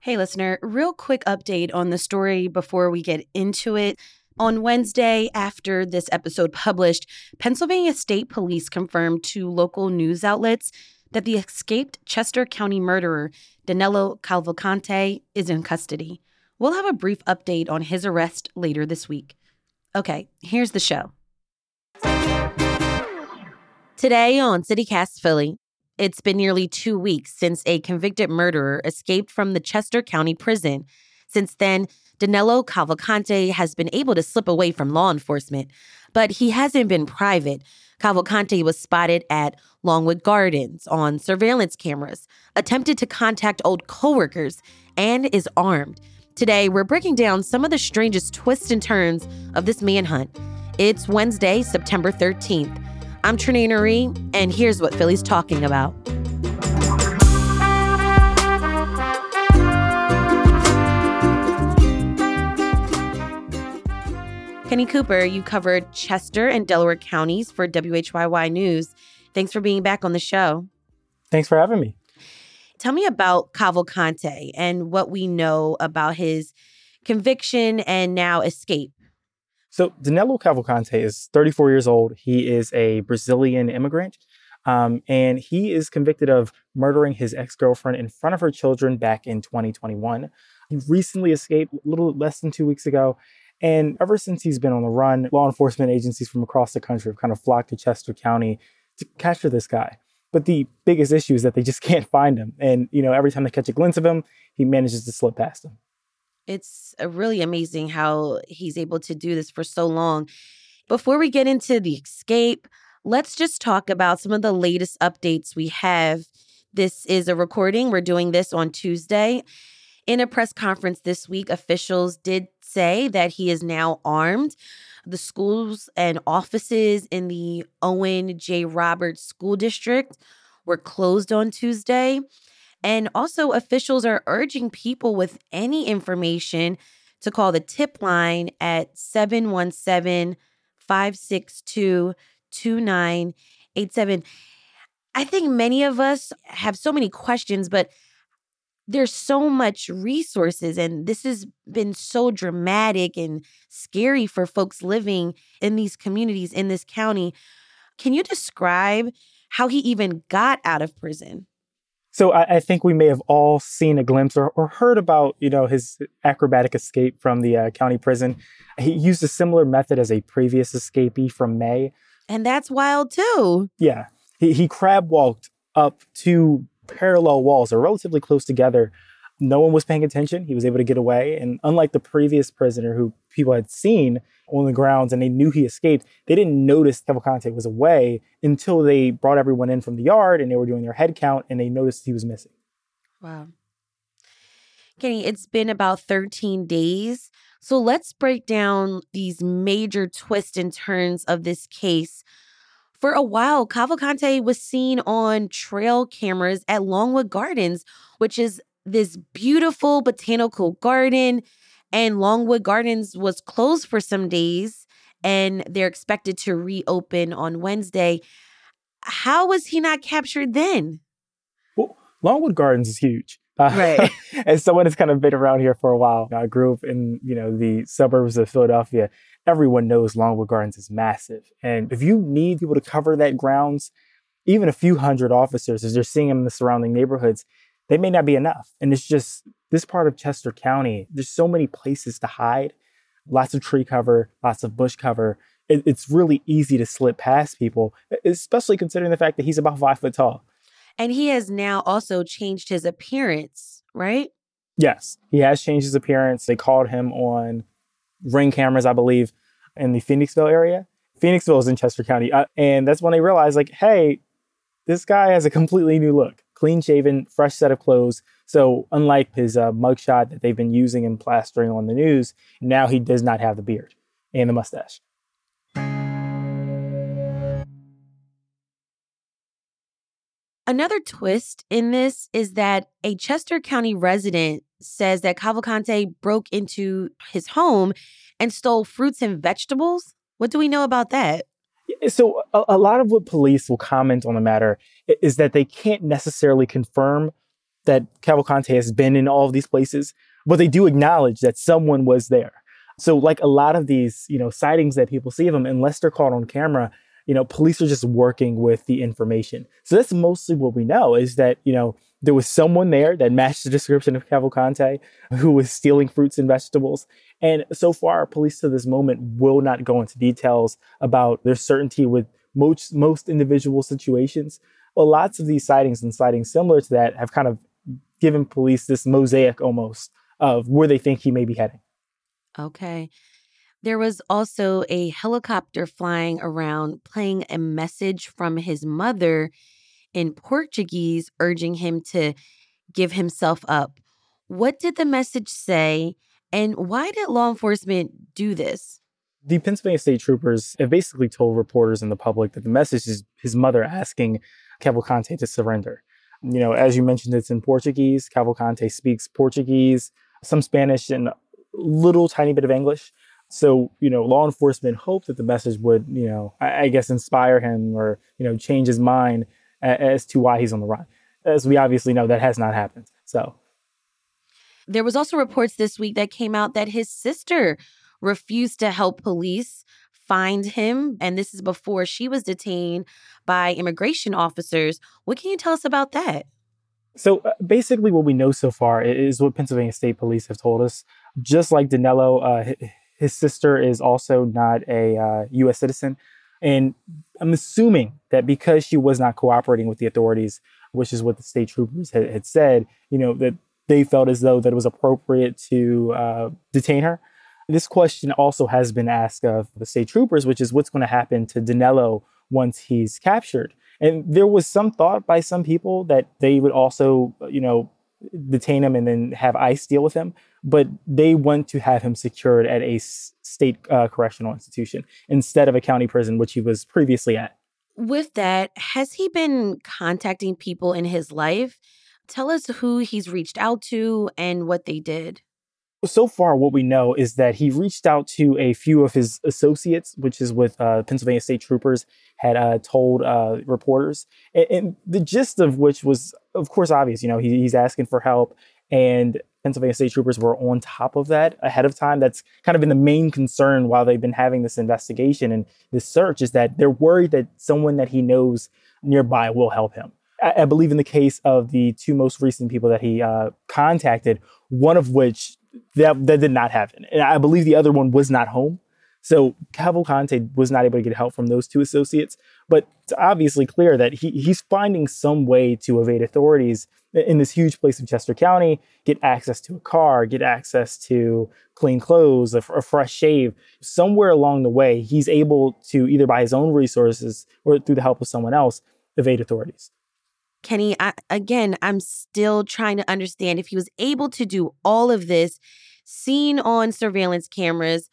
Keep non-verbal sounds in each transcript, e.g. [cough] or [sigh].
Hey, listener, real quick update on the story before we get into it. On Wednesday, after this episode published, Pennsylvania State Police confirmed to local news outlets that the escaped Chester County murderer, Danelo Cavalcante, is in custody. We'll have a brief update on his arrest later this week. Okay, here's the show. Today on CityCast Philly, it's been nearly two weeks since a convicted murderer escaped from the Chester County prison. Since then, Danelo Cavalcante has been able to slip away from law enforcement, but he hasn't been private. Cavalcante was spotted at Longwood Gardens on surveillance cameras, attempted to contact old coworkers, and is armed. Today, we're breaking down some of the strangest twists and turns of this manhunt. It's Wednesday, September 13th. I'm Trenae Nuri, and here's what Philly's talking about. Kenny Cooper, you covered Chester and Delaware counties for WHYY News. Thanks for being back on the show. Thanks for having me. Tell me about Cavalcante and what we know about his conviction and now escape. So Danelo Cavalcante is 34 years old. He is a Brazilian immigrant. Um, and he is convicted of murdering his ex girlfriend in front of her children back in 2021. He recently escaped a little less than two weeks ago. And ever since he's been on the run, law enforcement agencies from across the country have kind of flocked to Chester County to capture this guy. But the biggest issue is that they just [laughs] can't find him. And, you know, every time they catch a glimpse of him, he manages to slip past them. It's uh, really amazing how he's able to do this for so long. Before we get into the escape, let's just talk about some of the latest updates we have. This is a recording. We're doing this on Tuesday. In a press conference this week, officials did say that he is now armed. The schools and offices in the Owen J. Roberts School District were closed on Tuesday. And also, officials are urging people with any information to call the tip line at 717 562 2987. I think many of us have so many questions, but there's so much resources and this has been so dramatic and scary for folks living in these communities in this county. Can you describe how he even got out of prison? So I, I, think we may have all seen a glimpse or, or heard about, you know, his acrobatic escape from the uh, county prison. He used a similar method as a previous escapee from May. And that's wild too. Yeah. He, he crab walked up two parallel walls, are relatively close together, no one was paying attention. He was able to get away. And unlike the previous prisoner who people had seen on the grounds and they knew he escaped, they didn't notice Cavalcante was away until they brought everyone in from the yard and they were doing their head count and they noticed he was missing. Wow. Kenny, it's been about 13 days. So let's break down these major twists and turns of this case. For a while, Cavalcante was seen on trail cameras at Longwood Gardens, which is this beautiful botanical garden. And Longwood Gardens was closed for some days and they're expected to reopen on Wednesday. How was he not captured then? Well, Longwood Gardens is huge. Uh, right. [laughs] as someone who's kind of been around here for a while, I grew up in, you know, the suburbs of Philadelphia. Everyone knows Longwood Gardens is massive. And if you need people to cover that grounds, even a few hundred officers, as you're seeing them in the surrounding neighborhoods, they may not be enough. And it's just this part of Chester County, there's so many places to hide, lots of tree cover, lots of bush cover. It, it's really easy to slip past people, especially considering the fact that he's about five foot tall. And he has now also changed his appearance, right? Yes, he has changed his appearance. They called him on ring cameras, I believe, in the Phoenixville area. Phoenixville is in Chester County. Uh, and that's when they realized, like, hey, this guy has a completely new look clean shaven, fresh set of clothes. So, unlike his uh, mugshot that they've been using and plastering on the news, now he does not have the beard and the mustache. Another twist in this is that a Chester County resident says that Cavalcante broke into his home and stole fruits and vegetables. What do we know about that? So, a, a, lot of what police will comment on the matter is that they can't necessarily confirm that Cavalcante has been in all of these places, but they do acknowledge that someone was there. So, like a lot of these, you know, sightings that people see of him, unless they're caught on camera, you know, police are just working with the information. So that's mostly what we know is that, you know, there was someone there that matched the description of Cavalcante who was stealing fruits and vegetables. And so far, police to this moment will not go into details about their certainty with most, most individual situations. But lots of these sightings and sightings similar to that have kind of given police this mosaic almost of where they think he may be heading. Okay. There was also a helicopter flying around playing a message from his mother in Portuguese, urging him to give himself up. What did the message say, and why did law enforcement do this? The Pennsylvania State Troopers have basically told reporters and the public that the message is his mother asking Cavalcante to surrender. You know, as you mentioned, it's in Portuguese. Cavalcante speaks Portuguese, some Spanish, and a little tiny bit of English. So, you know, law enforcement hoped that the message would, you know, I, I guess inspire him or, you know, change his mind as to why he's on the run. As we obviously know, that has not happened. So, there was also reports this week that came out that his sister refused to help police find him. And this is before she was detained by immigration officers. What can you tell us about that? So uh, basically, what we know so far is what Pennsylvania State Police have told us. Just like Danelo, uh, his sister is also not a uh, U.S. citizen. And I'm assuming that because she was not cooperating with the authorities, which is what the state troopers had, had said, you know, that they felt as though that it was appropriate to uh, detain her. This question also has been asked of the state troopers, which is what's going to happen to Danelo once he's captured. And there was some thought by some people that they would also, you know, detain him and then have ICE deal with him. But they want to have him secured at a state uh, correctional institution instead of a county prison, which he was previously at. With that, has he been contacting people in his life? Tell us who he's reached out to and what they did. So far, what we know is that he reached out to a few of his associates, which is with uh, Pennsylvania State Troopers, had uh, told uh, reporters. And, and, the gist of which was, of course, obvious. You know, he, he's asking for help, and Pennsylvania State Troopers were on top of that ahead of time. That's kind of been the main concern while they've been having this investigation and this search is that they're worried that someone that he knows nearby will help him. I, I believe in the case of the two most recent people that he uh, contacted, one of which that, that did not happen. And I believe the other one was not home. So Cavalcante was not able to get help from those two associates, but it's obviously clear that he, he's finding some way to evade authorities in this huge place of Chester County, get access to a car, get access to clean clothes, a, a fresh shave. Somewhere along the way, he's able to either by his own resources or through the help of someone else evade authorities. Kenny, I, again, I'm still trying to understand if he was able to do all of this seen on surveillance cameras.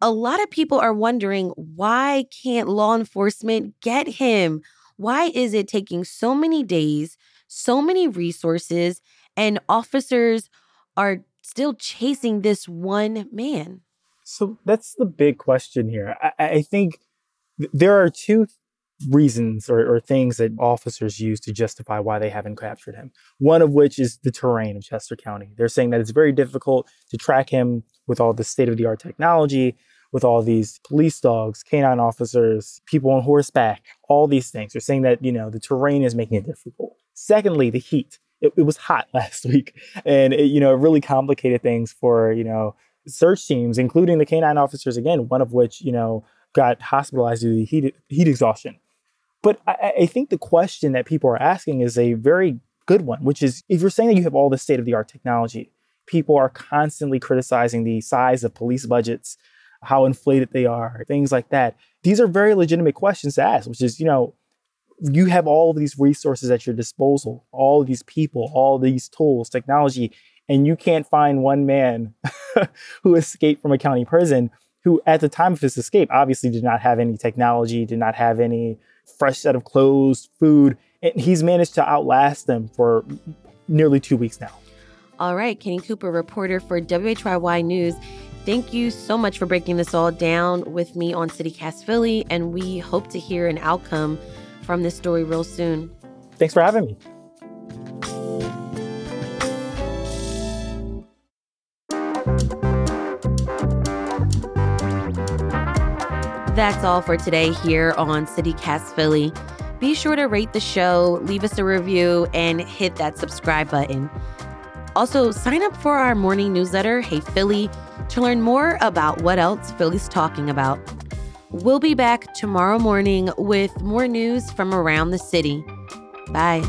A lot of people are wondering why can't law enforcement get him? Why is it taking so many days, so many resources, and officers are still chasing this one man? So that's the big question here. I, I think th- there are two reasons or, or, things that officers use to justify why they haven't captured him. One of which is the terrain of Chester County. They're saying that it's very difficult to track him with all the state of the art technology, with all these police dogs, canine officers, people on horseback, all these things. They're saying that, you know, the terrain is making it difficult. Secondly, the heat. It, it was hot [laughs] last week and it, you know, it really complicated things for, you know, search teams, including the canine officers, again, one of which, you know, got hospitalized due to heat, heat exhaustion. But I, I think the question that people are asking is a very good one, which is if you're saying that you have all the state of the art technology, people are constantly criticizing the size of police budgets, how inflated they are, things like that. These are very legitimate questions to ask, which is, you know, you have all of these resources at your disposal, all these people, all these tools, technology, and you can't find one man [laughs] who escaped from a county prison who, at the time of his escape, obviously did not have any technology, did not have any fresh set of clothes, food, and he's managed to outlast them for nearly two weeks now. All right, Kenny Cooper, reporter for WHYY News. Thank you so much for breaking this all down with me on CityCast Philly, and we hope to hear an outcome from this story real soon. Thanks for having me. That's all for today here on CityCast Philly. Be sure to rate the show, leave us a review, and hit that subscribe button. Also, sign up for our morning newsletter, Hey Philly, to learn more about what else Philly's talking about. We'll be back tomorrow morning with more news from around the city. Bye.